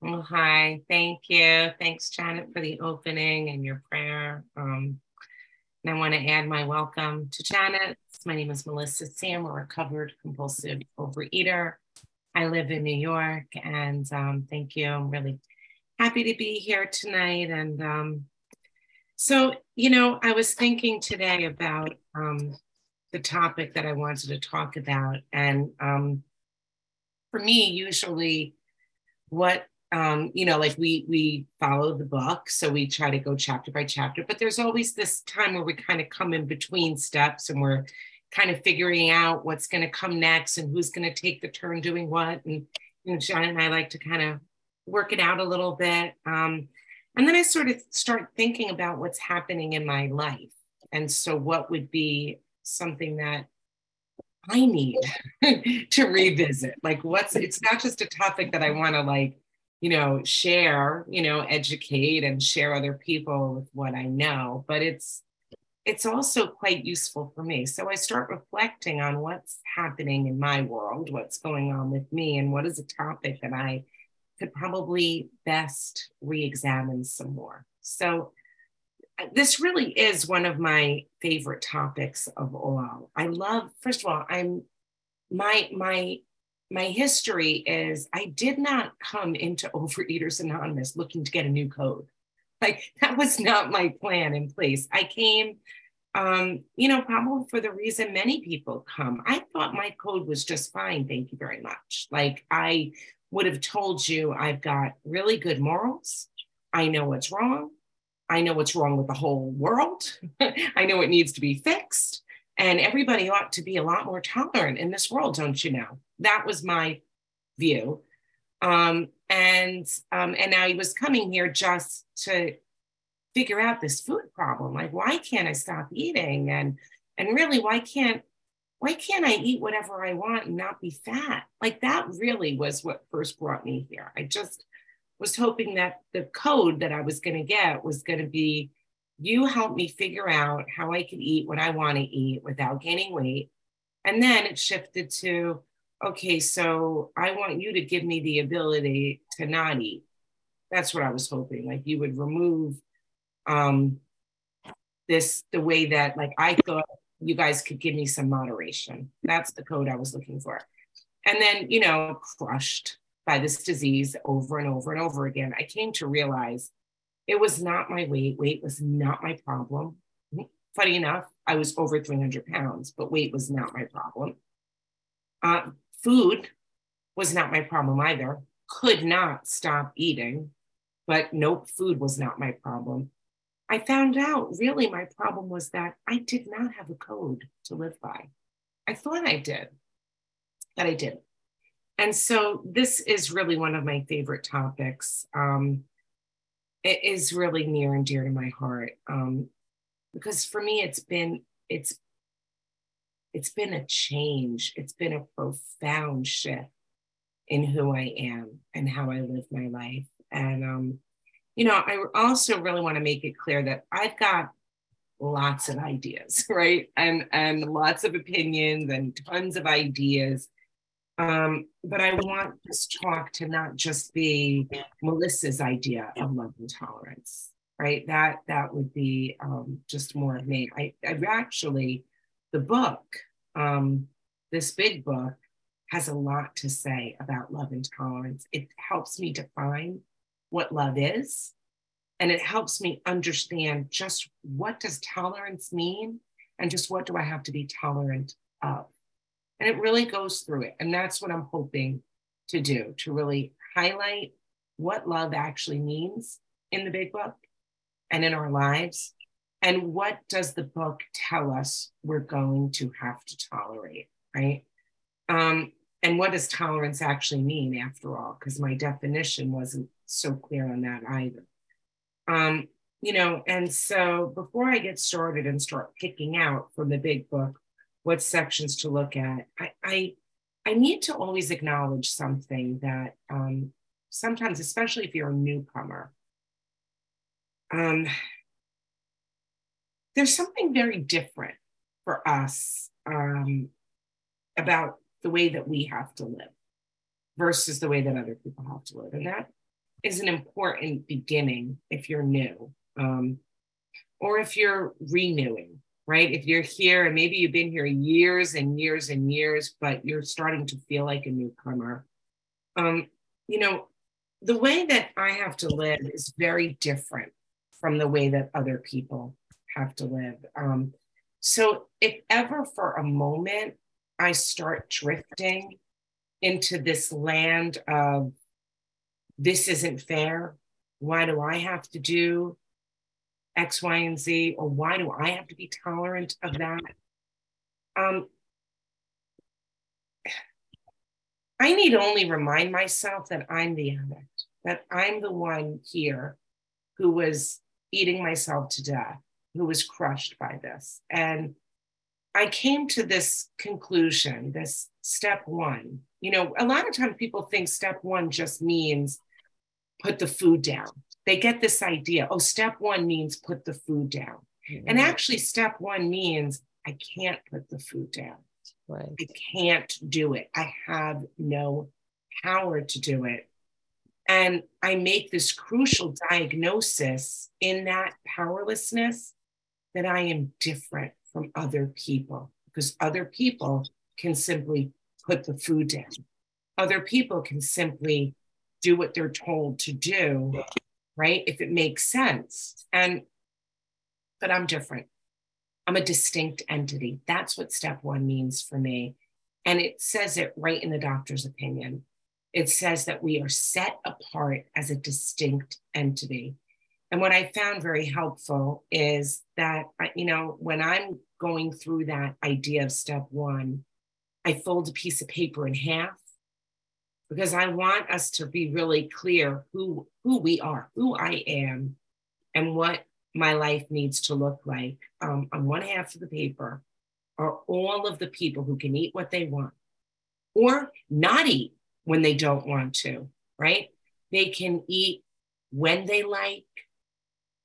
Oh, hi. Thank you. Thanks, Janet, for the opening and your prayer. Um, and I want to add my welcome to Janet. My name is Melissa Sam, a recovered compulsive overeater. I live in New York, and um, thank you. I'm really happy to be here tonight. And um, so, you know, I was thinking today about um, the topic that I wanted to talk about. And um, for me, usually, what um, you know, like we we follow the book, so we try to go chapter by chapter. But there's always this time where we kind of come in between steps, and we're kind of figuring out what's going to come next and who's going to take the turn doing what. And you know, John and I like to kind of work it out a little bit. Um, and then I sort of start thinking about what's happening in my life. And so, what would be something that I need to revisit? Like, what's it's not just a topic that I want to like you know, share, you know, educate and share other people with what I know, but it's it's also quite useful for me. So I start reflecting on what's happening in my world, what's going on with me, and what is a topic that I could probably best re-examine some more. So uh, this really is one of my favorite topics of all. I love, first of all, I'm my my my history is I did not come into Overeaters Anonymous looking to get a new code. Like that was not my plan in place. I came, um, you know, probably for the reason many people come. I thought my code was just fine. Thank you very much. Like I would have told you, I've got really good morals. I know what's wrong. I know what's wrong with the whole world. I know it needs to be fixed. And everybody ought to be a lot more tolerant in this world, don't you know? That was my view. Um, and um, and was coming here just to figure out this food problem. Like, why can't I stop eating? And and really, why can't why can't I eat whatever I want and not be fat? Like that really was what first brought me here. I just was hoping that the code that I was going to get was going to be you help me figure out how I can eat what I want to eat without gaining weight. And then it shifted to, okay, so I want you to give me the ability to not eat. That's what I was hoping. Like you would remove um, this the way that like I thought you guys could give me some moderation. That's the code I was looking for. And then, you know, crushed by this disease over and over and over again, I came to realize it was not my weight. Weight was not my problem. Funny enough, I was over 300 pounds, but weight was not my problem. Uh, food was not my problem either. Could not stop eating, but nope, food was not my problem. I found out really my problem was that I did not have a code to live by. I thought I did, but I didn't. And so this is really one of my favorite topics. Um, it is really near and dear to my heart um, because for me it's been it's it's been a change. It's been a profound shift in who i am and how i live my life. And um, you know i also really want to make it clear that i've got lots of ideas right? And and lots of opinions and tons of ideas um, but I want this talk to not just be Melissa's idea of love and tolerance, right? That that would be um, just more of me. I, I actually, the book, um, this big book, has a lot to say about love and tolerance. It helps me define what love is, and it helps me understand just what does tolerance mean, and just what do I have to be tolerant of. And it really goes through it. And that's what I'm hoping to do to really highlight what love actually means in the big book and in our lives. And what does the book tell us we're going to have to tolerate, right? Um, and what does tolerance actually mean after all? Because my definition wasn't so clear on that either. Um, you know, and so before I get started and start picking out from the big book what sections to look at. I, I, I need to always acknowledge something that um, sometimes, especially if you're a newcomer, um, there's something very different for us um, about the way that we have to live versus the way that other people have to live. And that is an important beginning if you're new um, or if you're renewing, right? If you're here and maybe you've been here years and years and years, but you're starting to feel like a newcomer. Um, you know, the way that I have to live is very different from the way that other people have to live. Um, so, if ever for a moment I start drifting into this land of this isn't fair, why do I have to do X, Y, and Z, or why do I have to be tolerant of that? Um, I need only remind myself that I'm the addict, that I'm the one here who was eating myself to death, who was crushed by this. And I came to this conclusion, this step one. You know, a lot of times people think step one just means put the food down. They get this idea oh, step one means put the food down. Mm-hmm. And actually, step one means I can't put the food down. Right. I can't do it. I have no power to do it. And I make this crucial diagnosis in that powerlessness that I am different from other people because other people can simply put the food down. Other people can simply do what they're told to do, right? If it makes sense. And, but I'm different. I'm a distinct entity. That's what step one means for me. And it says it right in the doctor's opinion. It says that we are set apart as a distinct entity. And what I found very helpful is that, you know, when I'm going through that idea of step one, I fold a piece of paper in half because I want us to be really clear who, who we are, who I am, and what my life needs to look like. Um, on one half of the paper are all of the people who can eat what they want or not eat when they don't want to, right? They can eat when they like,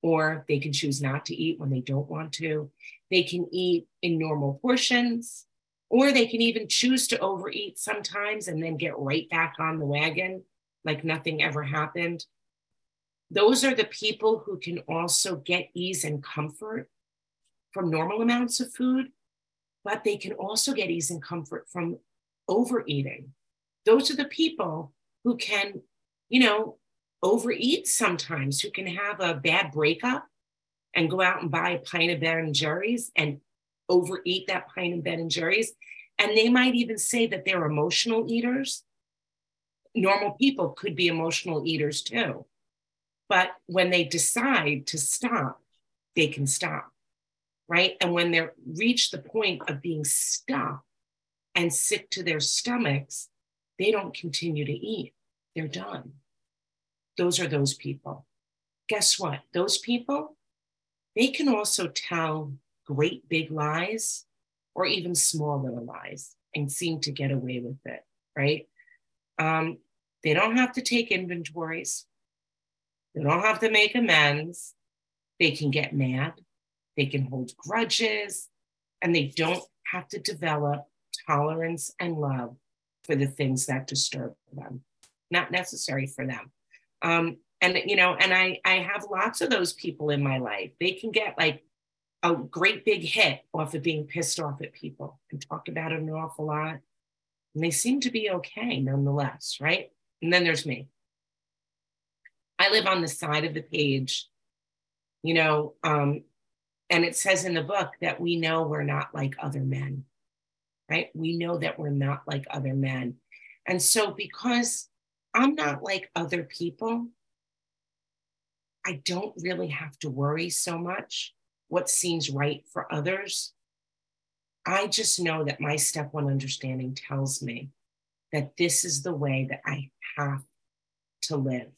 or they can choose not to eat when they don't want to. They can eat in normal portions, or they can even choose to overeat sometimes and then get right back on the wagon like nothing ever happened. Those are the people who can also get ease and comfort from normal amounts of food, but they can also get ease and comfort from overeating. Those are the people who can, you know, overeat sometimes, who can have a bad breakup and go out and buy a pint of Ben and Jerry's and overeat that pint of Ben and Jerry's. And they might even say that they're emotional eaters. Normal people could be emotional eaters too. But when they decide to stop, they can stop, right? And when they reach the point of being stuck and sick to their stomachs, they don't continue to eat. They're done. Those are those people. Guess what? Those people, they can also tell great big lies or even small little lies and seem to get away with it, right? Um, they don't have to take inventories. They don't have to make amends. They can get mad. They can hold grudges, and they don't have to develop tolerance and love for the things that disturb them. Not necessary for them. Um, and you know, and I I have lots of those people in my life. They can get like a great big hit off of being pissed off at people and talk about it an awful lot. And they seem to be okay nonetheless, right? And then there's me. I live on the side of the page, you know, um, and it says in the book that we know we're not like other men, right? We know that we're not like other men. And so, because I'm not like other people, I don't really have to worry so much what seems right for others. I just know that my step one understanding tells me that this is the way that I have to live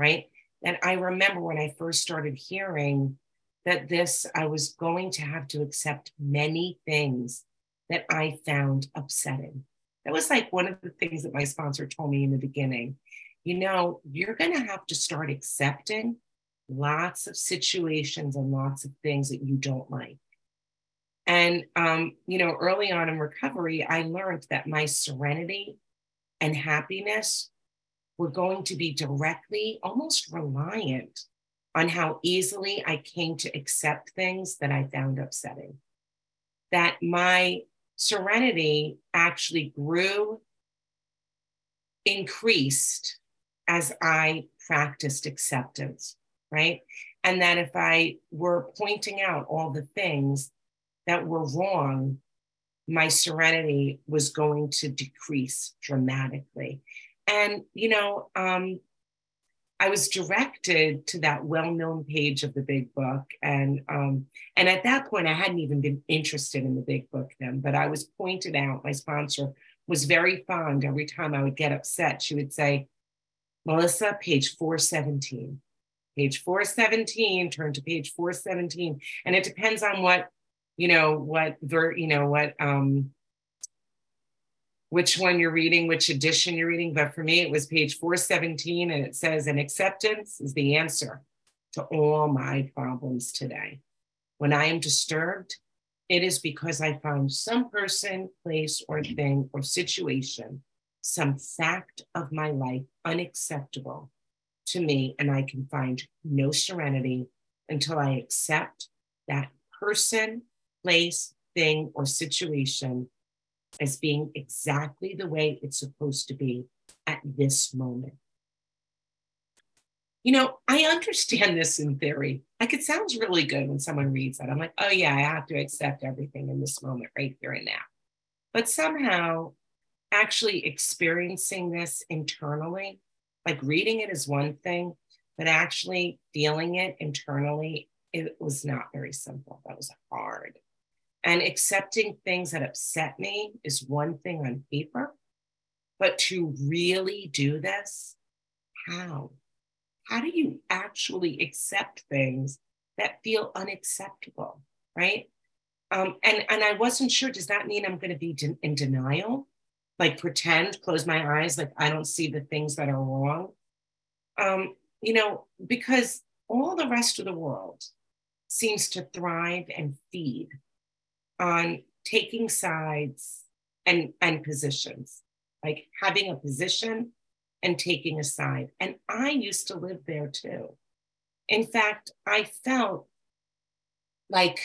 right? And I remember when I first started hearing that this, I was going to have to accept many things that I found upsetting. That was like one of the things that my sponsor told me in the beginning. You know, you're going to have to start accepting lots of situations and lots of things that you don't like. And, um, you know, early on in recovery, I learned that my serenity and happiness were going to be directly, almost reliant on how easily I came to accept things that I found upsetting. That my serenity actually grew, increased as I practiced acceptance, right? And that if I were pointing out all the things that were wrong, my serenity was going to decrease dramatically. And, you know, um, I was directed to that well-known page of the big book. And um, and at that point, I hadn't even been interested in the big book then, but I was pointed out, my sponsor was very fond. Every time I would get upset, she would say, Melissa, page 417. Page 417, turn to page 417. And it depends on what, you know, what ver, you know, what um which one you're reading, which edition you're reading. But for me, it was page 417, and it says, "An acceptance is the answer to all my problems today. When I am disturbed, it is because I found some person, place, or thing or situation, some fact of my life unacceptable to me, and I can find no serenity until I accept that person, place, thing, or situation as being exactly the way it's supposed to be at this moment. You know, I understand this in theory. Like it sounds really good when someone reads that. I'm like, oh, yeah, I have to accept everything in this moment, right here and now. But somehow, actually experiencing this internally, like reading it is one thing, but actually feeling it internally, it was not very simple. That was hard. And accepting things that upset me is one thing on paper, but to really do this, how? How do you actually accept things that feel unacceptable, right? Um, and and I wasn't sure. Does that mean I'm going to be de- in denial, like pretend, close my eyes, like I don't see the things that are wrong? Um, you know, because all the rest of the world seems to thrive and feed on taking sides and, and positions, like having a position and taking a side. And I used to live there too. In fact, I felt like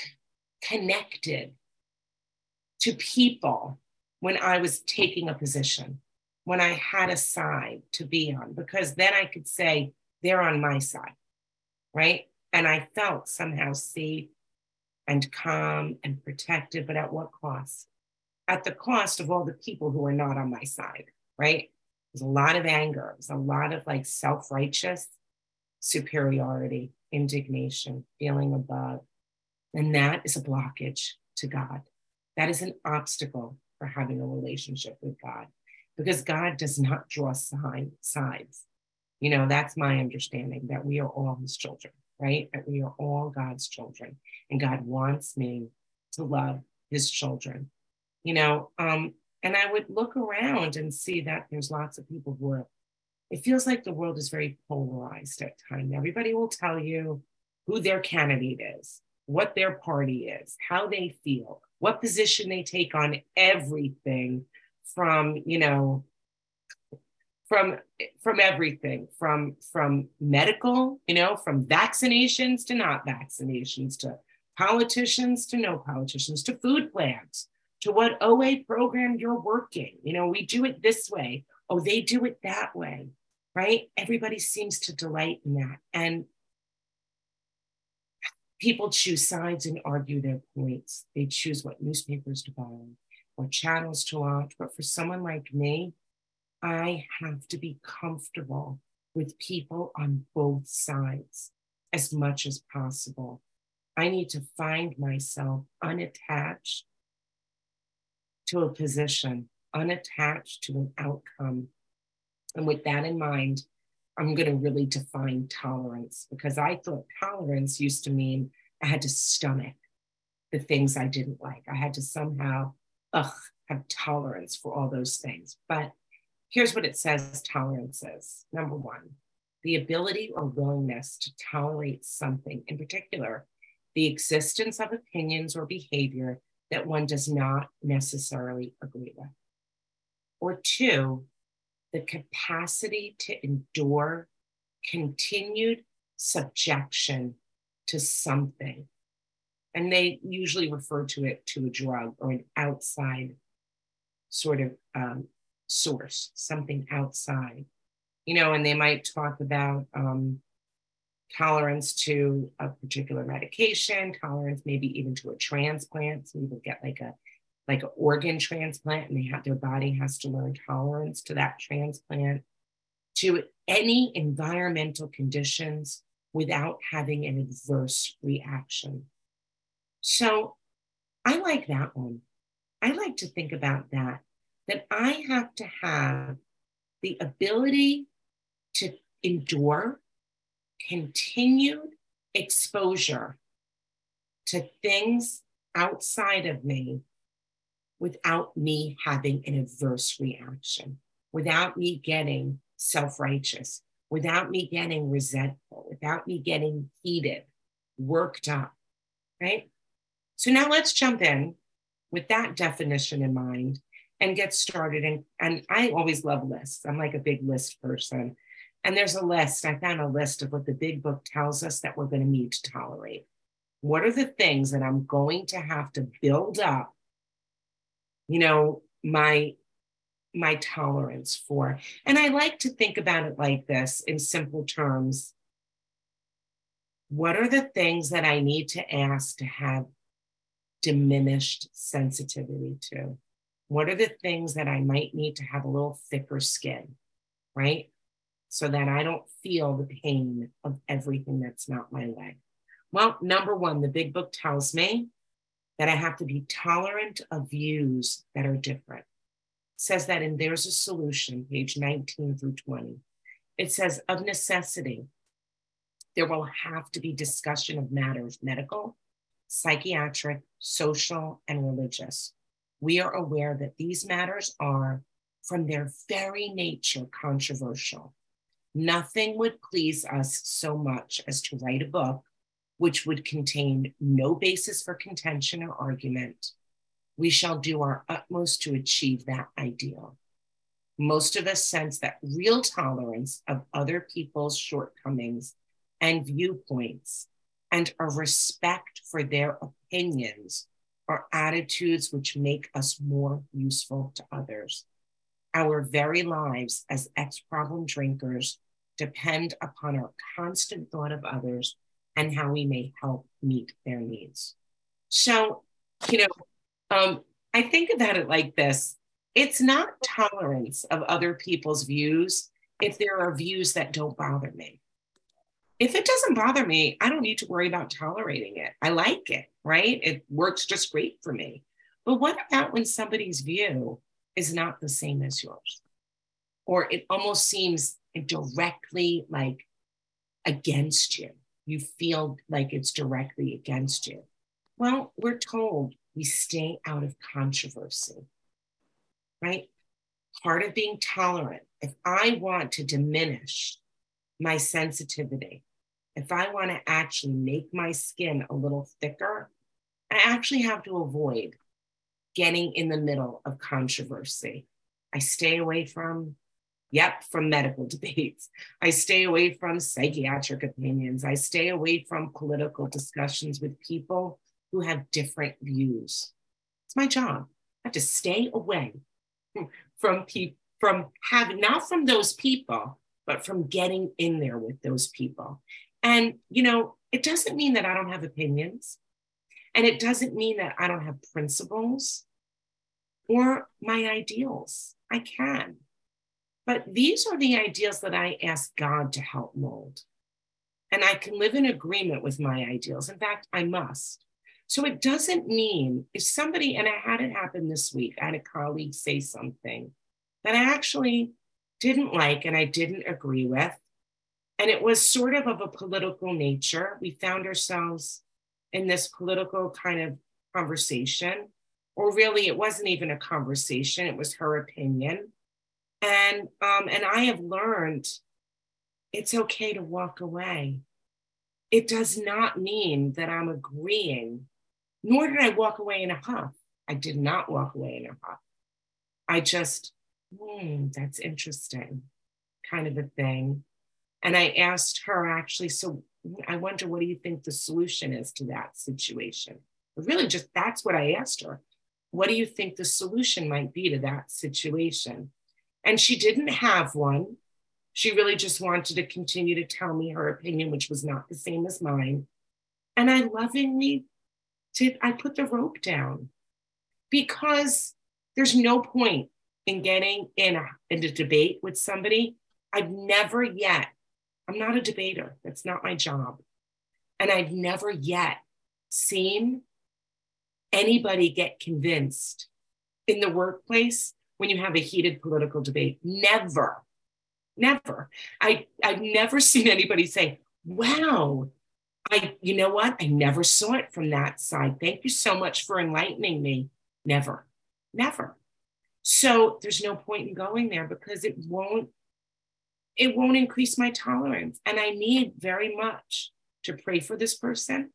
connected to people when I was taking a position, when I had a side to be on, because then I could say, they're on my side, right? And I felt somehow safe and calm and protected, but at what cost? At the cost of all the people who are not on my side, right? There's a lot of anger, there's a lot of like self righteous superiority, indignation, feeling above. And that is a blockage to God. That is an obstacle for having a relationship with God because God does not draw sign, sides. You know, that's my understanding that we are all his children right? That we are all God's children, and God wants me to love his children. You know, um, and I would look around and see that there's lots of people who are, it feels like the world is very polarized at times. Everybody will tell you who their candidate is, what their party is, how they feel, what position they take on everything from, you know, from from everything from from medical you know from vaccinations to not vaccinations to politicians to no politicians to food plans to what oa program you're working. You know we do it this way. Oh they do it that way right? Everybody seems to delight in that. And people choose sides and argue their points they choose what newspapers to buy what channels to watch but for someone like me I have to be comfortable with people on both sides as much as possible. I need to find myself unattached to a position, unattached to an outcome. And with that in mind, I'm going to really define tolerance because I thought tolerance used to mean I had to stomach the things I didn't like. I had to somehow, ugh, have tolerance for all those things. But Here's what it says tolerance is number one, the ability or willingness to tolerate something, in particular, the existence of opinions or behavior that one does not necessarily agree with. Or two, the capacity to endure continued subjection to something. And they usually refer to it to a drug or an outside sort of um, source, something outside. You know, and they might talk about um, tolerance to a particular medication, tolerance maybe even to a transplant. So people get like a like an organ transplant and they have their body has to learn tolerance to that transplant, to any environmental conditions without having an adverse reaction. So I like that one. I like to think about that, that I have to have the ability to endure continued exposure to things outside of me without me having an adverse reaction, without me getting self righteous, without me getting resentful, without me getting heated, worked up, right? So now let's jump in with that definition in mind and get started. And, and I always love lists. I'm like a big list person. And there's a list, I found a list of what the big book tells us that we're going to need to tolerate. What are the things that I'm going to have to build up, you know, my my tolerance for. And I like to think about it like this in simple terms. What are the things that I need to ask to have diminished sensitivity to? What are the things that I might need to have a little thicker skin, right? So that I don't feel the pain of everything that's not my way. Well, number one, the big book tells me that I have to be tolerant of views that are different says that in There's a Solution, page 19 through 20. It says, of necessity, there will have to be discussion of matters medical, psychiatric, social, and religious. We are aware that these matters are, from their very nature, controversial. Nothing would please us so much as to write a book which would contain no basis for contention or argument we shall do our utmost to achieve that ideal. Most of us sense that real tolerance of other people's shortcomings and viewpoints and a respect for their opinions are attitudes which make us more useful to others. Our very lives as ex problem drinkers depend upon our constant thought of others and how we may help meet their needs. So, you know, um, I think about it like this it's not tolerance of other people's views if there are views that don't bother me. If it doesn't bother me, I don't need to worry about tolerating it. I like it, right? It works just great for me. But what about when somebody's view is not the same as yours? Or it almost seems directly like against you. You feel like it's directly against you. Well, we're told we stay out of controversy, right? Part of being tolerant, if I want to diminish my sensitivity, if I want to actually make my skin a little thicker, I actually have to avoid getting in the middle of controversy. I stay away from, yep, from medical debates. I stay away from psychiatric opinions. I stay away from political discussions with people who have different views. It's my job. I have to stay away from people, from having, not from those people, but from getting in there with those people. And, you know, it doesn't mean that I don't have opinions. And it doesn't mean that I don't have principles or my ideals. I can. But these are the ideals that I ask God to help mold. And I can live in agreement with my ideals. In fact, I must. So it doesn't mean if somebody, and I had it happen this week, I had a colleague say something that I actually didn't like and I didn't agree with. And it was sort of of a political nature. We found ourselves in this political kind of conversation, or really, it wasn't even a conversation, it was her opinion. And, um, and I have learned it's okay to walk away. It does not mean that I'm agreeing nor did I walk away in a huff. I did not walk away in a huff. I just hmm, that's interesting, kind of a thing. And I asked her actually, so I wonder, what do you think the solution is to that situation? Really, just that's what I asked her. What do you think the solution might be to that situation? And she didn't have one. She really just wanted to continue to tell me her opinion, which was not the same as mine. And I lovingly did, I put the rope down because there's no point in getting in a, in a debate with somebody. I've never yet, I'm not a debater. That's not my job. And I've never yet seen anybody get convinced in the workplace when you have a heated political debate. Never, never. I, I've never seen anybody say, wow, I, you know what? I never saw it from that side. Thank you so much for enlightening me. Never, never. So there's no point in going there because it won't, it won't increase my tolerance. And I need very much to pray for this person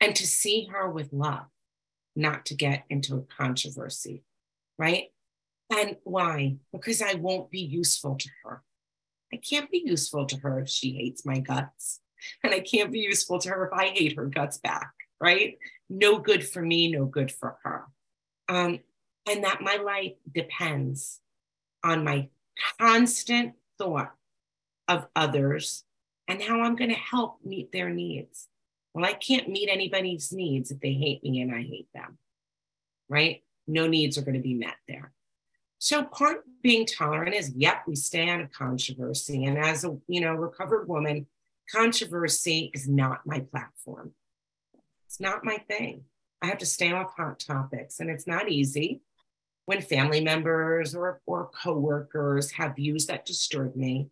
and to see her with love, not to get into a controversy, right? And why? Because I won't be useful to her. I can't be useful to her if she hates my guts. And I can't be useful to her if I hate her guts back, right? No good for me, no good for her. Um, and that my life depends on my constant thought of others and how I'm going to help meet their needs. Well, I can't meet anybody's needs if they hate me and I hate them, right? No needs are going to be met there. So part of being tolerant is, yep, we stay out of controversy. And as a you know recovered woman, controversy is not my platform. It's not my thing. I have to stay off hot topics, and it's not easy when family members or, or coworkers have views that disturb me.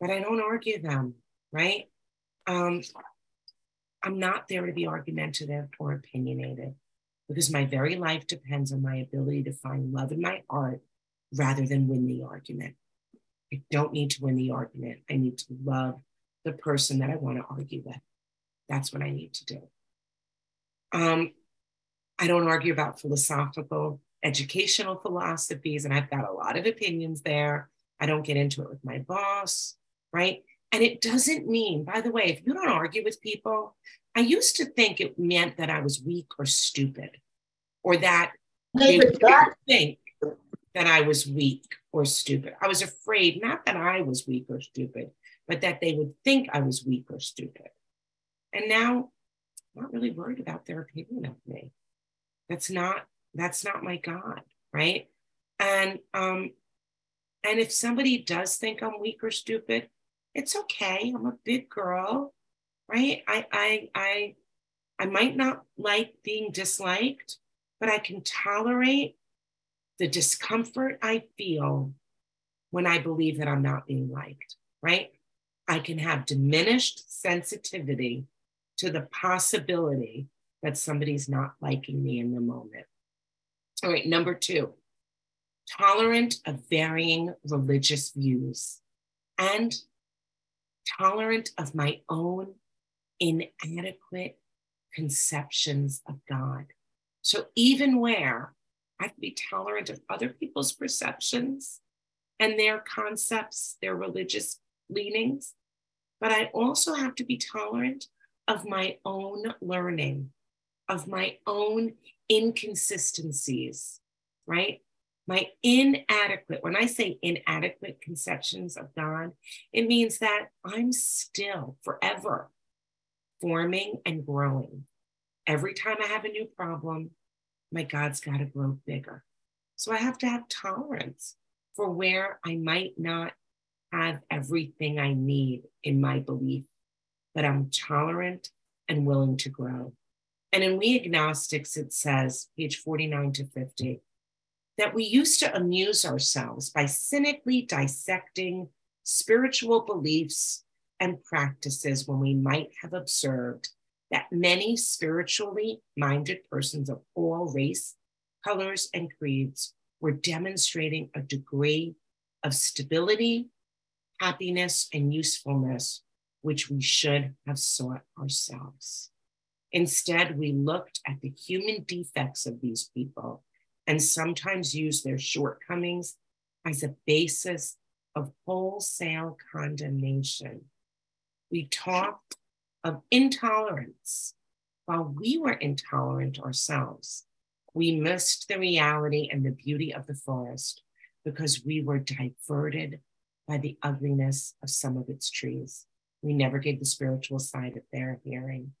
But I don't argue them, right? Um, I'm not there to be argumentative or opinionated because my very life depends on my ability to find love in my art rather than win the argument. I don't need to win the argument. I need to love the person that I want to argue with. That's what I need to do. Um, I don't argue about philosophical, educational philosophies, and I've got a lot of opinions there. I don't get into it with my boss, right? And it doesn't mean, by the way, if you don't argue with people, I used to think it meant that I was weak or stupid, or that they would think that I was weak or stupid. I was afraid, not that I was weak or stupid, but that they would think I was weak or stupid. And now I'm not really worried about their opinion of me. That's not that's not my God, right? And um, and if somebody does think I'm weak or stupid, it's okay. I'm a big girl, right? I I I I might not like being disliked, but I can tolerate the discomfort I feel when I believe that I'm not being liked, right? I can have diminished sensitivity to the possibility that somebody's not liking me in the moment. All right, number two, tolerant of varying religious views and tolerant of my own inadequate conceptions of God. So even where I have to be tolerant of other people's perceptions and their concepts, their religious leanings, but I also have to be tolerant of my own learning, of my own inconsistencies, right? My inadequate, when I say inadequate conceptions of God, it means that I'm still forever forming and growing. Every time I have a new problem, my God's got to grow bigger. So I have to have tolerance for where I might not have everything I need in my belief, but I'm tolerant and willing to grow. And in We Agnostics, it says, page 49 to 50, that we used to amuse ourselves by cynically dissecting spiritual beliefs and practices when we might have observed that many spiritually minded persons of all race, colors, and creeds were demonstrating a degree of stability, happiness, and usefulness which we should have sought ourselves. Instead, we looked at the human defects of these people and sometimes use their shortcomings as a basis of wholesale condemnation. We talked of intolerance while we were intolerant ourselves. We missed the reality and the beauty of the forest because we were diverted by the ugliness of some of its trees. We never gave the spiritual side of their hearing.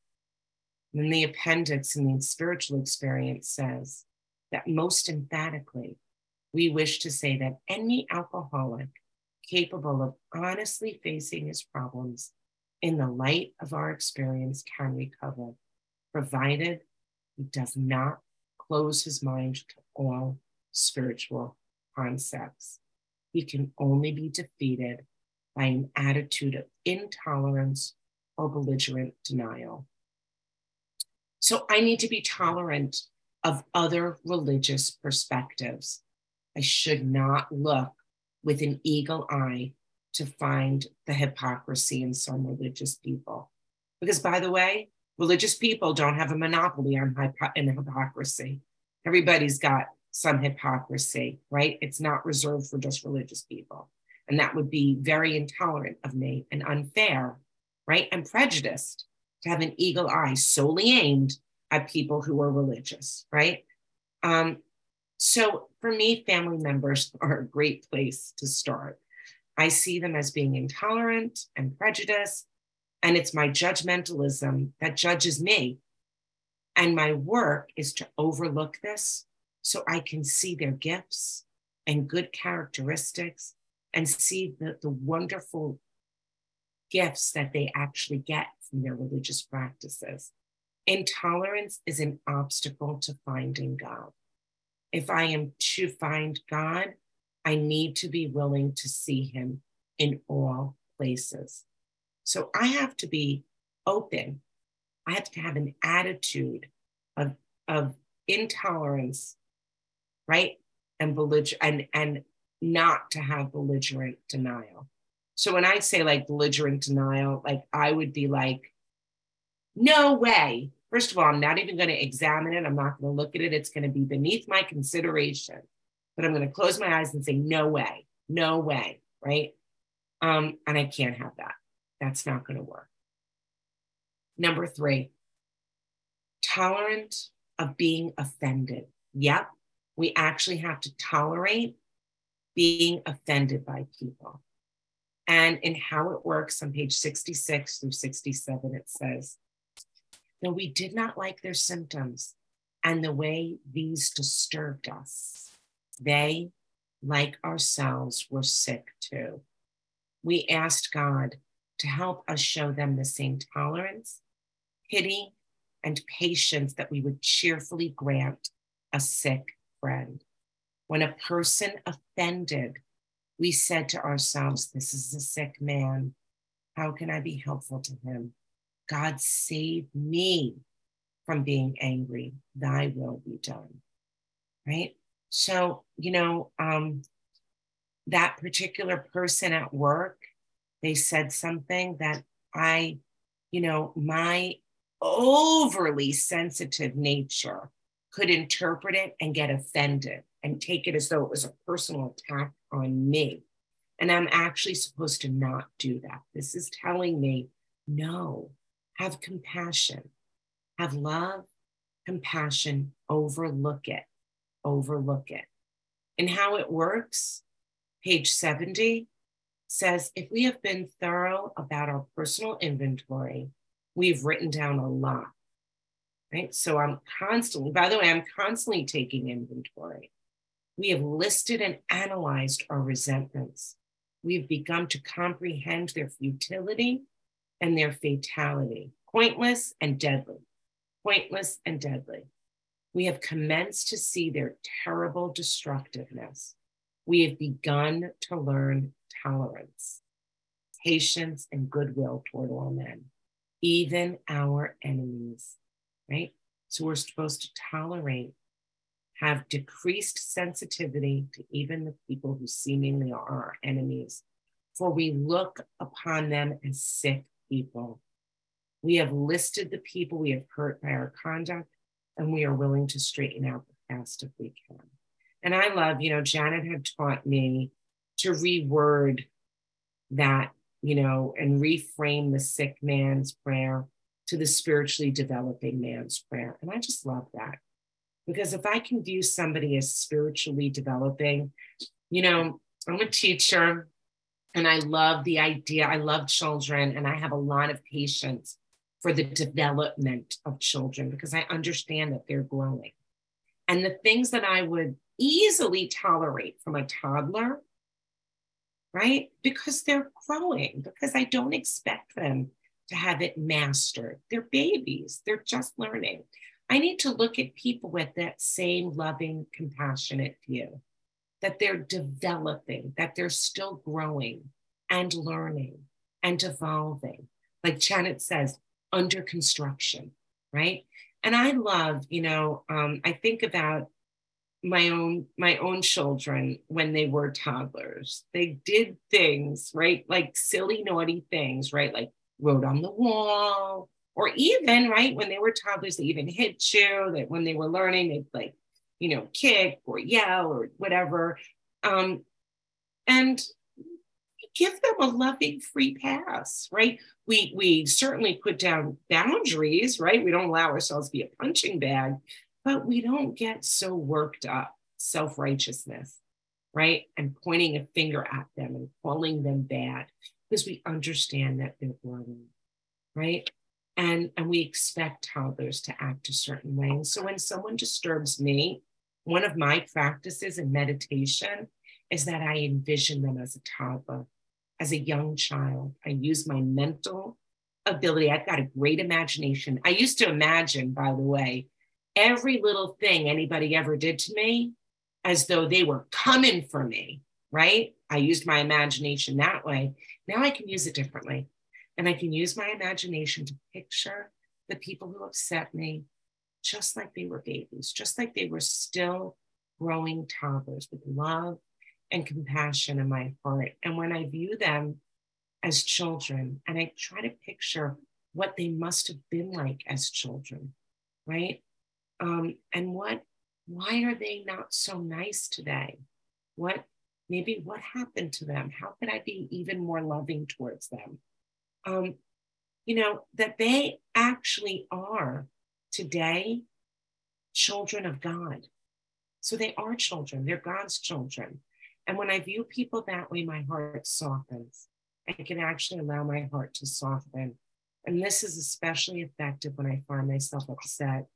And the appendix in the spiritual experience says that most emphatically, we wish to say that any alcoholic capable of honestly facing his problems in the light of our experience can recover, provided he does not close his mind to all spiritual concepts. He can only be defeated by an attitude of intolerance or belligerent denial. So I need to be tolerant of other religious perspectives. I should not look with an eagle eye to find the hypocrisy in some religious people. Because, by the way, religious people don't have a monopoly on hypo- hypocrisy. Everybody's got some hypocrisy, right? It's not reserved for just religious people. And that would be very intolerant of me and unfair, right? And prejudiced to have an eagle eye solely aimed at people who are religious, right? Um, so for me, family members are a great place to start. I see them as being intolerant and prejudiced, and it's my judgmentalism that judges me. And my work is to overlook this so I can see their gifts and good characteristics and see the, the wonderful gifts that they actually get from their religious practices. Intolerance is an obstacle to finding God. If I am to find God, I need to be willing to see Him in all places. So I have to be open. I have to have an attitude of, of intolerance, right? And belligerent and, and not to have belligerent denial. So when I say like belligerent denial, like I would be like, no way. First of all, I'm not even going to examine it. I'm not going to look at it. It's going to be beneath my consideration. But I'm going to close my eyes and say, no way, no way, right? Um, and I can't have that. That's not going to work. Number three, tolerant of being offended. Yep, we actually have to tolerate being offended by people. And in how it works on page 66 through 67, it says, though we did not like their symptoms and the way these disturbed us, they, like ourselves, were sick too. We asked God to help us show them the same tolerance, pity, and patience that we would cheerfully grant a sick friend. When a person offended, we said to ourselves, This is a sick man. How can I be helpful to him? God, save me from being angry. Thy will be done. Right? So, you know, um, that particular person at work, they said something that I, you know, my overly sensitive nature could interpret it and get offended and take it as though it was a personal attack on me. And I'm actually supposed to not do that. This is telling me, no, have compassion, have love, compassion, overlook it, overlook it. And how it works, page 70 says if we have been thorough about our personal inventory, we've written down a lot. Right. So I'm constantly, by the way, I'm constantly taking inventory. We have listed and analyzed our resentments. We've begun to comprehend their futility and their fatality, pointless and deadly, pointless and deadly. We have commenced to see their terrible destructiveness. We have begun to learn tolerance, patience, and goodwill toward all men, even our enemies, right? So we're supposed to tolerate have decreased sensitivity to even the people who seemingly are our enemies, for we look upon them as sick people. We have listed the people we have hurt by our conduct, and we are willing to straighten out the past if we can. And I love, you know, Janet had taught me to reword that, you know, and reframe the sick man's prayer to the spiritually developing man's prayer. And I just love that. Because if I can view somebody as spiritually developing, you know, I'm a teacher and I love the idea. I love children and I have a lot of patience for the development of children because I understand that they're growing. And the things that I would easily tolerate from a toddler, right? Because they're growing, because I don't expect them to have it mastered. They're babies, they're just learning. I need to look at people with that same loving, compassionate view that they're developing, that they're still growing and learning and evolving. Like Janet says, under construction, right? And I love, you know, um, I think about my own my own children when they were toddlers. They did things, right? Like silly, naughty things, right? Like wrote on the wall, or even right when they were toddlers, they even hit you. That when they were learning, they'd like, you know, kick or yell or whatever. Um, and give them a loving free pass, right? We we certainly put down boundaries, right? We don't allow ourselves to be a punching bag, but we don't get so worked up, self-righteousness, right? And pointing a finger at them and calling them bad because we understand that they're growing, right? And, and we expect toddlers to act a certain way. And so when someone disturbs me, one of my practices in meditation is that I envision them as a toddler as a young child. I use my mental ability. I've got a great imagination. I used to imagine, by the way, every little thing anybody ever did to me as though they were coming for me, right? I used my imagination that way. Now I can use it differently. And I can use my imagination to picture the people who upset me just like they were babies, just like they were still growing toddlers with love and compassion in my heart. And when I view them as children and I try to picture what they must have been like as children, right? Um, and what, why are they not so nice today? What, maybe what happened to them? How could I be even more loving towards them? Um, you know, that they actually are today children of God. So they are children, they're God's children. And when I view people that way, my heart softens. I can actually allow my heart to soften. And this is especially effective when I find myself upset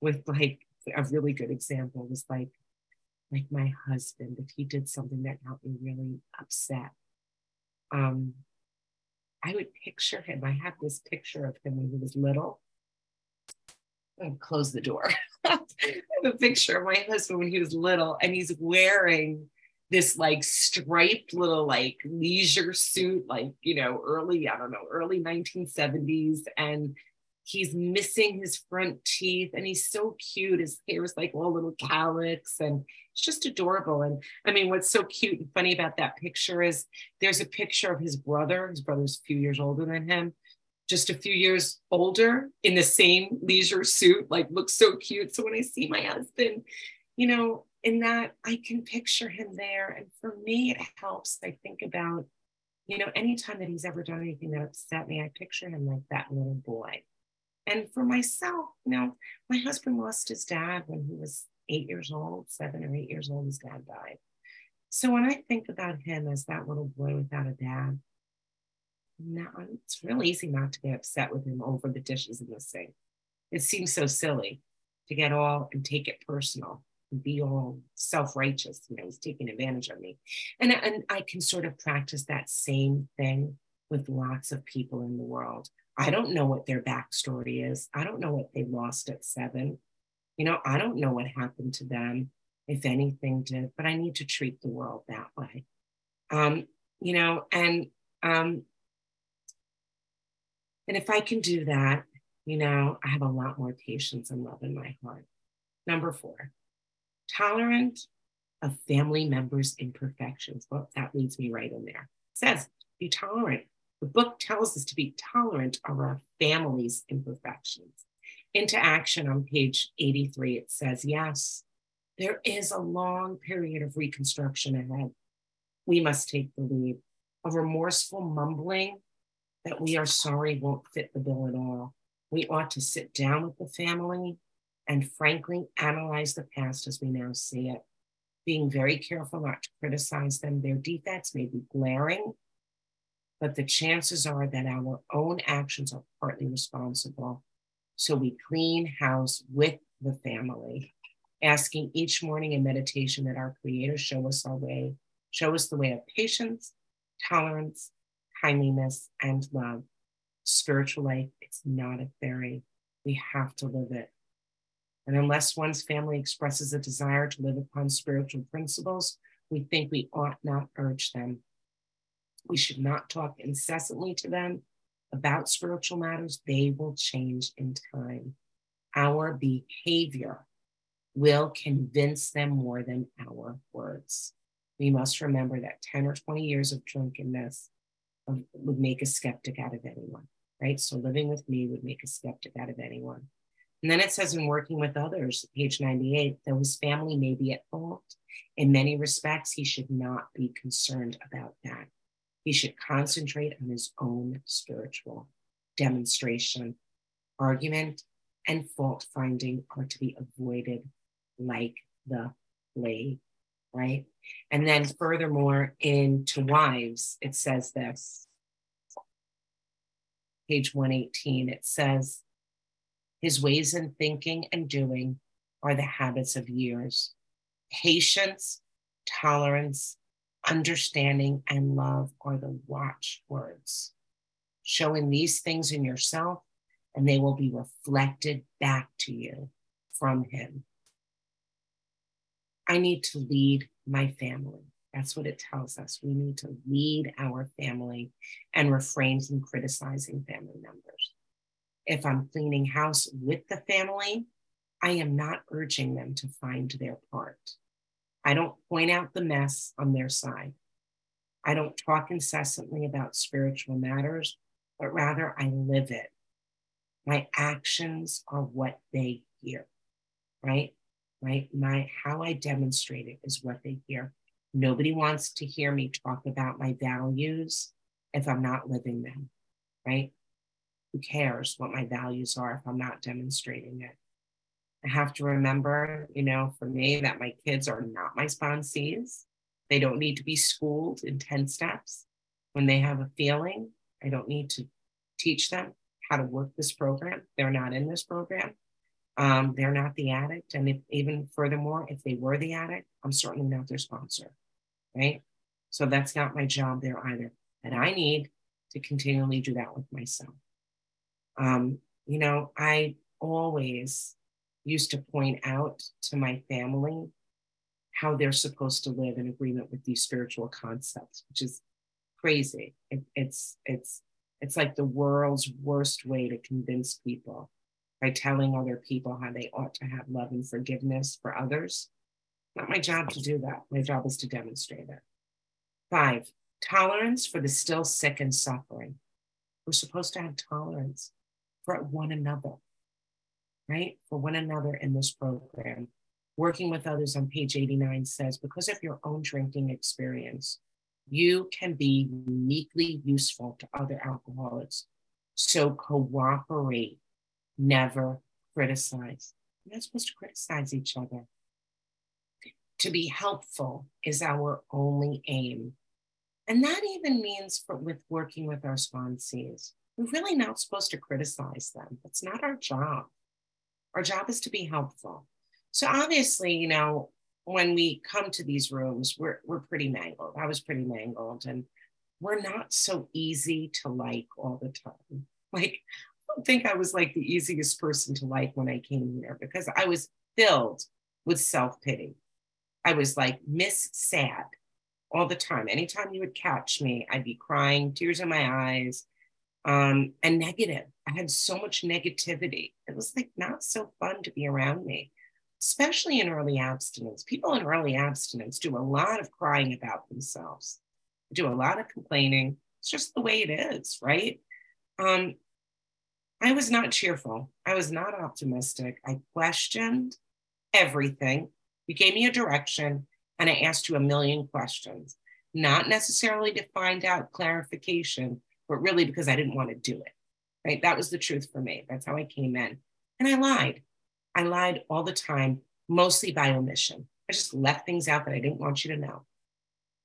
with like a really good example was like like my husband, if he did something that got me really upset. Um, I would picture him. I have this picture of him when he was little. Close the door. I have a picture of my husband when he was little, and he's wearing this like striped little like leisure suit, like, you know, early, I don't know, early 1970s. And he's missing his front teeth and he's so cute. His hair is like all little calyx and it's just adorable. And I mean, what's so cute and funny about that picture is there's a picture of his brother. His brother's a few years older than him, just a few years older in the same leisure suit, like looks so cute. So when I see my husband, you know, in that I can picture him there. And for me, it helps. I think about, you know, anytime that he's ever done anything that upset me, I picture him like that little boy. And for myself, you know, my husband lost his dad when he was eight years old, seven or eight years old, his dad died. So when I think about him as that little boy without a dad, now it's real easy not to get upset with him over the dishes in the sink. It seems so silly to get all and take it personal and be all self-righteous you know he's taking advantage of me. And, and i can sort of practice that same thing with lots of people in the world. I don't know what their backstory is. I don't know what they lost at seven. You know i don't know what happened to them if anything did but i need to treat the world that way. Um you know and um and if i can do that you know i have a lot more patience and love in my heart number four tolerant of family members' imperfections. Well, that leads me right in there. It says, be tolerant. The book tells us to be tolerant of our family's imperfections. Into action on page 83, it says, yes, There is a long period of reconstruction ahead. We must take the lead. A remorseful mumbling that we are sorry won't fit the bill at all. We ought to sit down with the family and frankly analyze the past as we now see it, being very careful not to criticize them. Their defects may be glaring, but the chances are that our own actions are partly responsible. So we clean house with the family, asking each morning in meditation that our Creator show us our way, show us the way of patience, tolerance, kindliness, and love. Spiritual life, it's not a theory. We have to live it. And unless one's family expresses a desire to live upon spiritual principles, we think we ought not urge them. We should not talk incessantly to them about spiritual matters. They will change in time. Our behavior will convince them more than our words. We must remember that 10 or 20 years of drunkenness would make a skeptic out of anyone, right? So living with me would make a skeptic out of anyone. And then it says in working with others, page 98, though his family may be at fault, in many respects, he should not be concerned about that. He should concentrate on his own spiritual demonstration. Argument and fault finding are to be avoided like the plague, right? And then furthermore, in To Wives, it says this. Page 118, it says, His ways in thinking and doing are the habits of years. Patience, tolerance, understanding, and love are the watchwords. Showing these things in yourself, and they will be reflected back to you from Him. I need to lead my family. That's what it tells us. We need to lead our family and refrain from criticizing family members. If I'm cleaning house with the family, I am not urging them to find their part. I don't point out the mess on their side. I don't talk incessantly about spiritual matters, but rather I live it. My actions are what they hear, right? Right? My how I demonstrate it is what they hear. Nobody wants to hear me talk about my values if I'm not living them, right? Who cares what my values are if I'm not demonstrating it? I have to remember, you know, for me, that my kids are not my sponsees. They don't need to be schooled in 10 steps. When they have a feeling, I don't need to teach them how to work this program. They're not in this program. Um, they're not the addict. And if even furthermore, if they were the addict, I'm certainly not their sponsor. Right. So that's not my job there either. And I need to continually do that with myself. Um, you know, I always used to point out to my family how they're supposed to live in agreement with these spiritual concepts, which is crazy. It, it's it's it's like the world's worst way to convince people by telling other people how they ought to have love and forgiveness for others. Not my job to do that. My job is to demonstrate it. Five, tolerance for the still sick and suffering. We're supposed to have tolerance for one another, right? For one another in this program. Working with others on page 89 says, because of your own drinking experience, you can be uniquely useful to other alcoholics. So cooperate never criticize. We're not supposed to criticize each other. To be helpful is our only aim. And that even means for with working with our sponsees. We're really not supposed to criticize them. It's not our job. Our job is to be helpful. So obviously, you know, when we come to these rooms, we're we're pretty mangled. I was pretty mangled, and we're not so easy to like all the time. Like don't think I was like the easiest person to like when I came here because I was filled with self pity. I was like Miss Sad all the time. Anytime you would catch me, I'd be crying, tears in my eyes, um, and negative. I had so much negativity. It was like not so fun to be around me, especially in early abstinence. People in early abstinence do a lot of crying about themselves, do a lot of complaining. It's just the way it is, right? Um, I was not cheerful. I was not optimistic. I questioned everything. You gave me a direction and I asked you a million questions, not necessarily to find out clarification, but really because I didn't want to do it. Right? That was the truth for me. That's how I came in. And I lied. I lied all the time, mostly by omission. I just left things out that I didn't want you to know.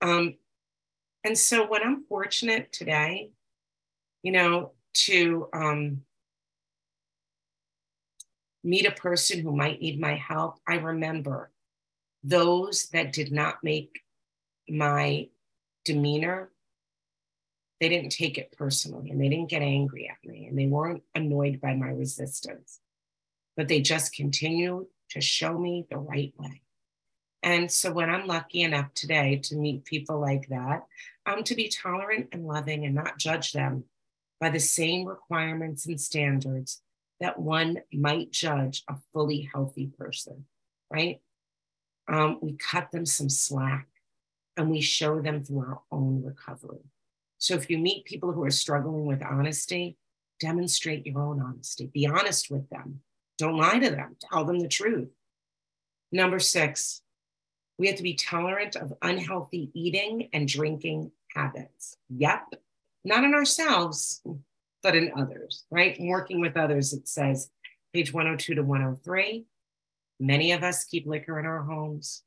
Um, and so when I'm fortunate today, you know, to um, meet a person who might need my help, I remember those that did not make my demeanor, they didn't take it personally and they didn't get angry at me and they weren't annoyed by my resistance, but they just continued to show me the right way. And so when I'm lucky enough today to meet people like that, I'm to be tolerant and loving and not judge them by the same requirements and standards that one might judge a fully healthy person, right? um, we cut them some slack and we show them through our own recovery. So if you meet people who are struggling with honesty, demonstrate your own honesty. Be honest with them. Don't lie to them. Tell them the truth. Number six, we have to be tolerant of unhealthy eating and drinking habits. Yep, not in ourselves, but in others, right? Working with others, it says, page 102 to 103. Many of us keep liquor in our homes.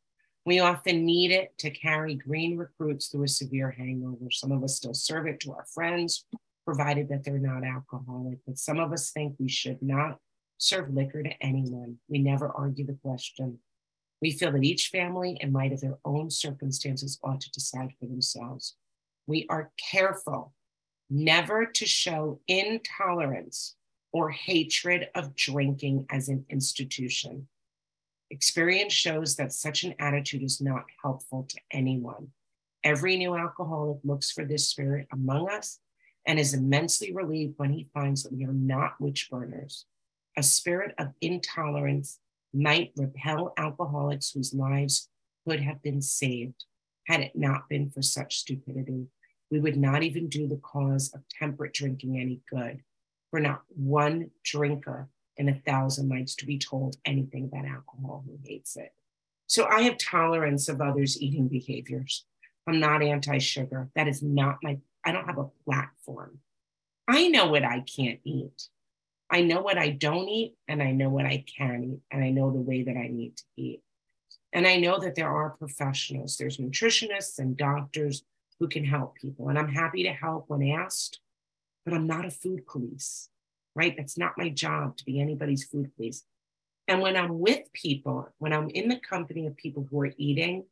We often need it to carry green recruits through a severe hangover. Some of us still serve it to our friends, provided that they're not alcoholic. But some of us think we should not serve liquor to anyone. We never argue the question. We feel that each family, in light of their own circumstances, ought to decide for themselves. We are careful never to show intolerance or hatred of drinking as an institution. Experience shows that such an attitude is not helpful to anyone. Every new alcoholic looks for this spirit among us and is immensely relieved when he finds that we are not witch burners. A spirit of intolerance might repel alcoholics whose lives could have been saved had it not been for such stupidity. We would not even do the cause of temperate drinking any good, for not one drinker in a thousand likes to be told anything about alcohol who hates it. So I have tolerance of others' eating behaviors. I'm not anti sugar. That is not my, I don't have a platform. I know what I can't eat. I know what I don't eat, and I know what I can eat, and I know the way that I need to eat. And I know that there are professionals, there's nutritionists and doctors who can help people. And I'm happy to help when asked, but I'm not a food police right? That's not my job to be anybody's food police. And when I'm with people, when I'm in the company of people who are eating,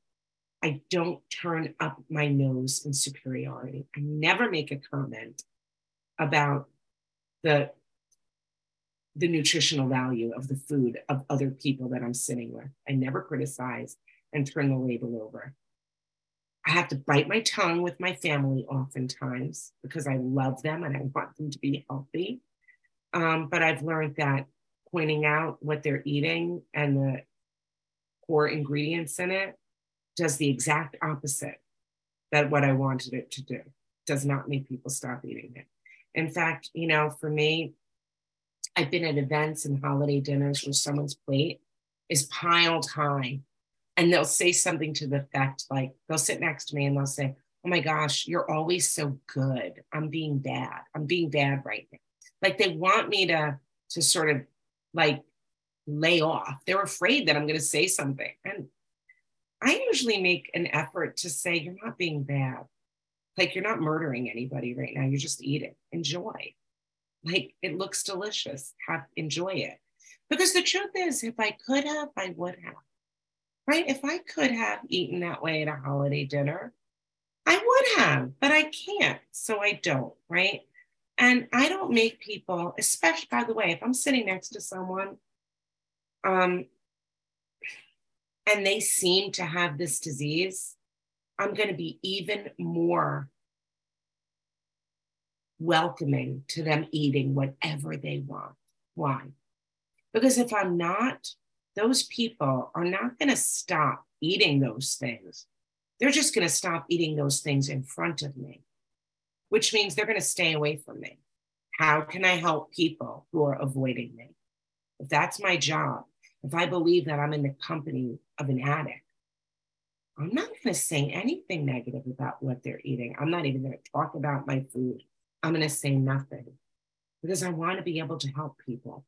I don't turn up my nose in superiority. I never make a comment about the the nutritional value of the food of other people that I'm sitting with. I never criticize and turn the label over. I have to bite my tongue with my family oftentimes because I love them and I want them to be healthy. Um, but I've learned that pointing out what they're eating and the core ingredients in it does the exact opposite that what I wanted it to do. Does not make people stop eating it. In fact, you know, for me, I've been at events and holiday dinners where someone's plate is piled high and they'll say something to the effect like they'll sit next to me and they'll say, Oh my gosh, you're always so good. I'm being bad. I'm being bad right now. Like they want me to to sort of like lay off. They're afraid that i'm going to say something. And i usually make an effort to say you're not being bad. Like you're not murdering anybody right now. You're just eating enjoy. Like it looks delicious. Have enjoy it. Because the truth is if i could have i would have right if i could have eaten that way at a holiday dinner i would have but i can't so i don't right and I don't make people, especially by the way, if I'm sitting next to someone um, and they seem to have this disease, I'm going to be even more welcoming to them eating whatever they want. Why? Because if I'm not, those people are not going to stop eating those things. They're just going to stop eating those things in front of me which means they're going to stay away from me. How can I help people who are avoiding me? If that's my job, if I believe that I'm in the company of an addict, I'm not going to say anything negative about what they're eating. I'm not even going to talk about my food. I'm going to say nothing because I want to be able to help people.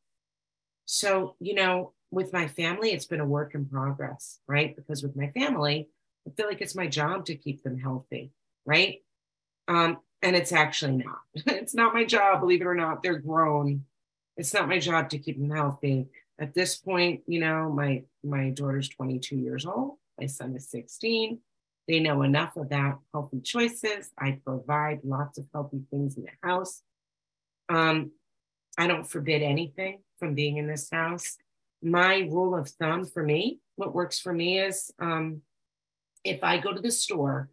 So, you know, with my family, it's been a work in progress, right? Because with my family, I feel like it's my job to keep them healthy, right? Um, and it's actually not. it's not my job, believe it or not. They're grown. It's not my job to keep them healthy. At this point, you know, my my daughter's 22 years old. My son is 16. They know enough about healthy choices. I provide lots of healthy things in the house. Um, I don't forbid anything from being in this house. My rule of thumb for me, what works for me is um, if I go to the store,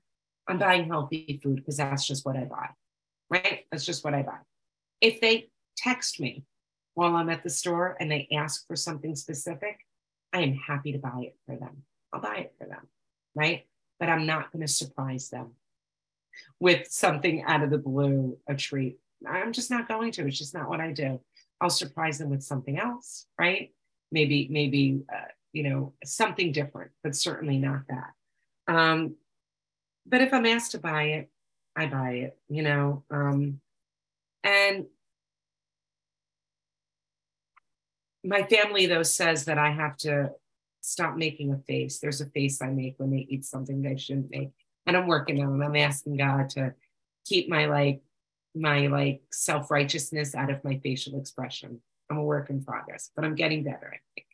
I'm buying healthy food because that's just what I buy, right? That's just what I buy. If they text me while I'm at the store and they ask for something specific, I am happy to buy it for them. I'll buy it for them, right? But I'm not going to surprise them with something out of the blue, a treat. I'm just not going to. It's just not what I do. I'll surprise them with something else, right? Maybe, maybe, uh, you know, something different, but certainly not that. Um, but if I'm asked to buy it, I buy it, you know. Um, and my family, though, says that I have to stop making a face. There's a face I make when they eat something they shouldn't make. And I'm working on it. I'm asking God to keep my like my like self-righteousness out of my facial expression. I'm a work in progress, but I'm getting better, I think.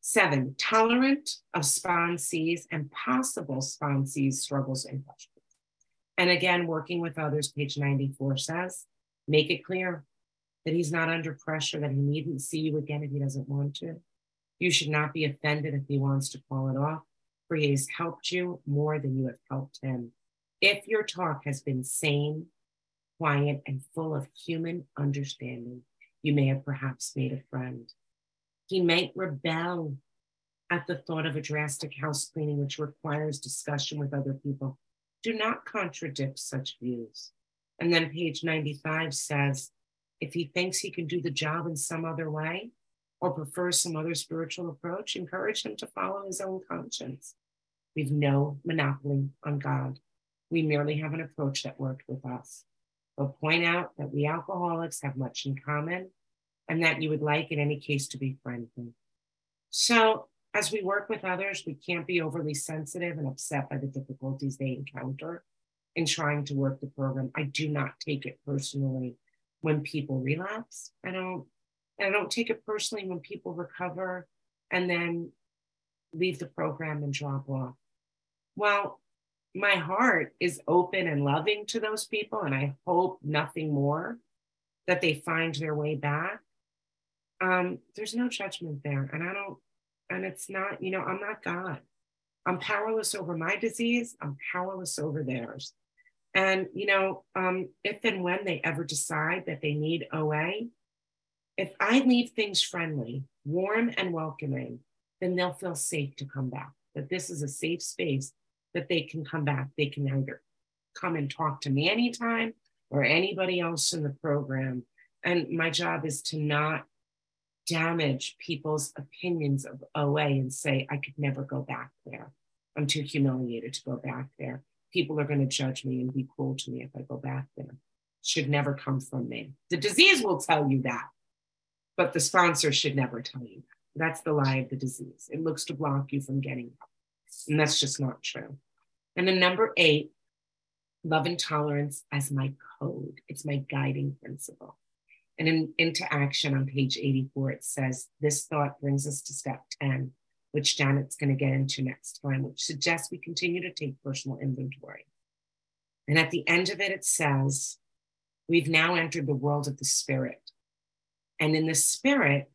Seven, tolerant of sponsees and possible sponsees struggles and questions. And again, working with others, page 94 says, make it clear that he's not under pressure, that he needn't see you again if he doesn't want to. You should not be offended if he wants to call it off, for he has helped you more than you have helped him. If your talk has been sane, quiet, and full of human understanding, you may have perhaps made a friend. He might rebel at the thought of a drastic house cleaning, which requires discussion with other people. Do not contradict such views. And then page 95 says if he thinks he can do the job in some other way, or prefers some other spiritual approach, encourage him to follow his own conscience. We've no monopoly on God. We merely have an approach that worked with us. But point out that we alcoholics have much in common and that you would like, in any case, to be friendly. So, as we work with others, we can't be overly sensitive and upset by the difficulties they encounter in trying to work the program. I do not take it personally when people relapse. I don't I don't take it personally when people recover and then leave the program and drop off. Well, my heart is open and loving to those people, and I hope nothing more that they find their way back. Um, there's no judgment there. And I don't, and it's not, you know, I'm not God. I'm powerless over my disease, I'm powerless over theirs. And, you know, um, if and when they ever decide that they need OA, if I leave things friendly, warm, and welcoming, then they'll feel safe to come back. That this is a safe space that they can come back. They can either come and talk to me anytime or anybody else in the program. And my job is to not damage people's opinions of OA and say, I could never go back there. I'm too humiliated to go back there. People are going to judge me and be cruel to me if I go back there. Should never come from me. The disease will tell you that but the sponsor should never tell you that. That's the lie of the disease. It looks to block you from getting. And that's just not true. And then number eight, love and tolerance as my code. It's my guiding principle. And in into action on page 84, it says, this thought brings us to step 10, which Janet's going to get into next time, which suggests we continue to take personal inventory. And at the end of it, it says, we've now entered the world of the spirit and in the spirit,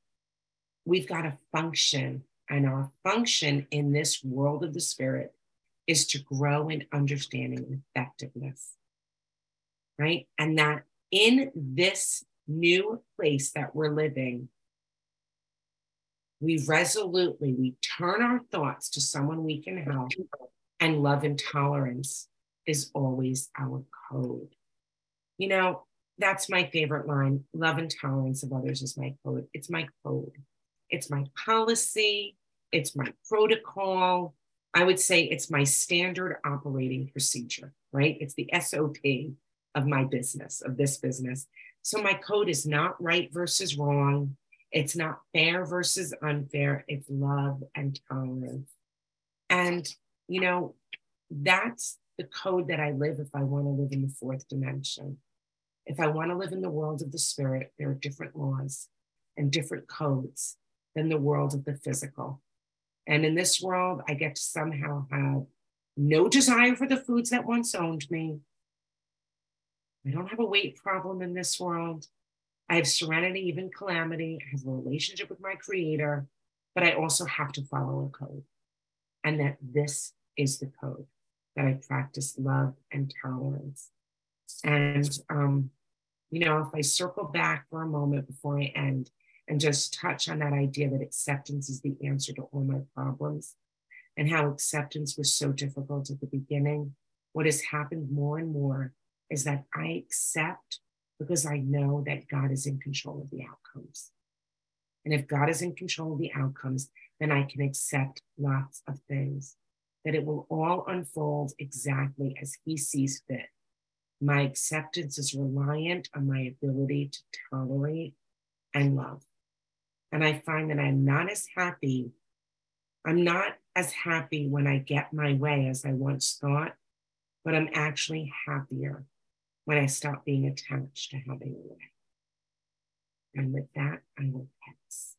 we've got to function. And our function in this world of the spirit is to grow in understanding and effectiveness. Right. And that in this new place that we're living, we resolutely we turn our thoughts to someone we can help and love and tolerance is always our code you know that's my favorite line. Love and tolerance of others is my code. It's my code. It's my policy, it's my protocol. I would say it's my standard operating procedure, right? It's the SOP of my business, of this business. So my code is not right versus wrong. It's not fair versus unfair. It's love and tolerance. And, you know, that's the code that I live if I want to live in the fourth dimension. If I want to live in the world of the spirit, there are different laws and different codes than the world of the physical. And in this world, I get to somehow have no desire for the foods that once owned me. I don't have a weight problem in this world. I have serenity, even calamity. I have a relationship with my creator, but I also have to follow a code. And that this is the code that I practice love and tolerance. And, um, you know, if I circle back for a moment before I end and just touch on that idea that acceptance is the answer to all my problems and how acceptance was so difficult at the beginning, what has happened more and more is that I accept because I know that God is in control of the outcomes. And if God is in control of the outcomes, then I can accept lots of things that it will all unfold exactly as He sees fit. My acceptance is reliant on my ability to tolerate and love. And I find that I'm not as happy. I'm not as happy when I get my way as I once thought, but I'm actually happier when I stop being attached to having a way. And with that, I will pass.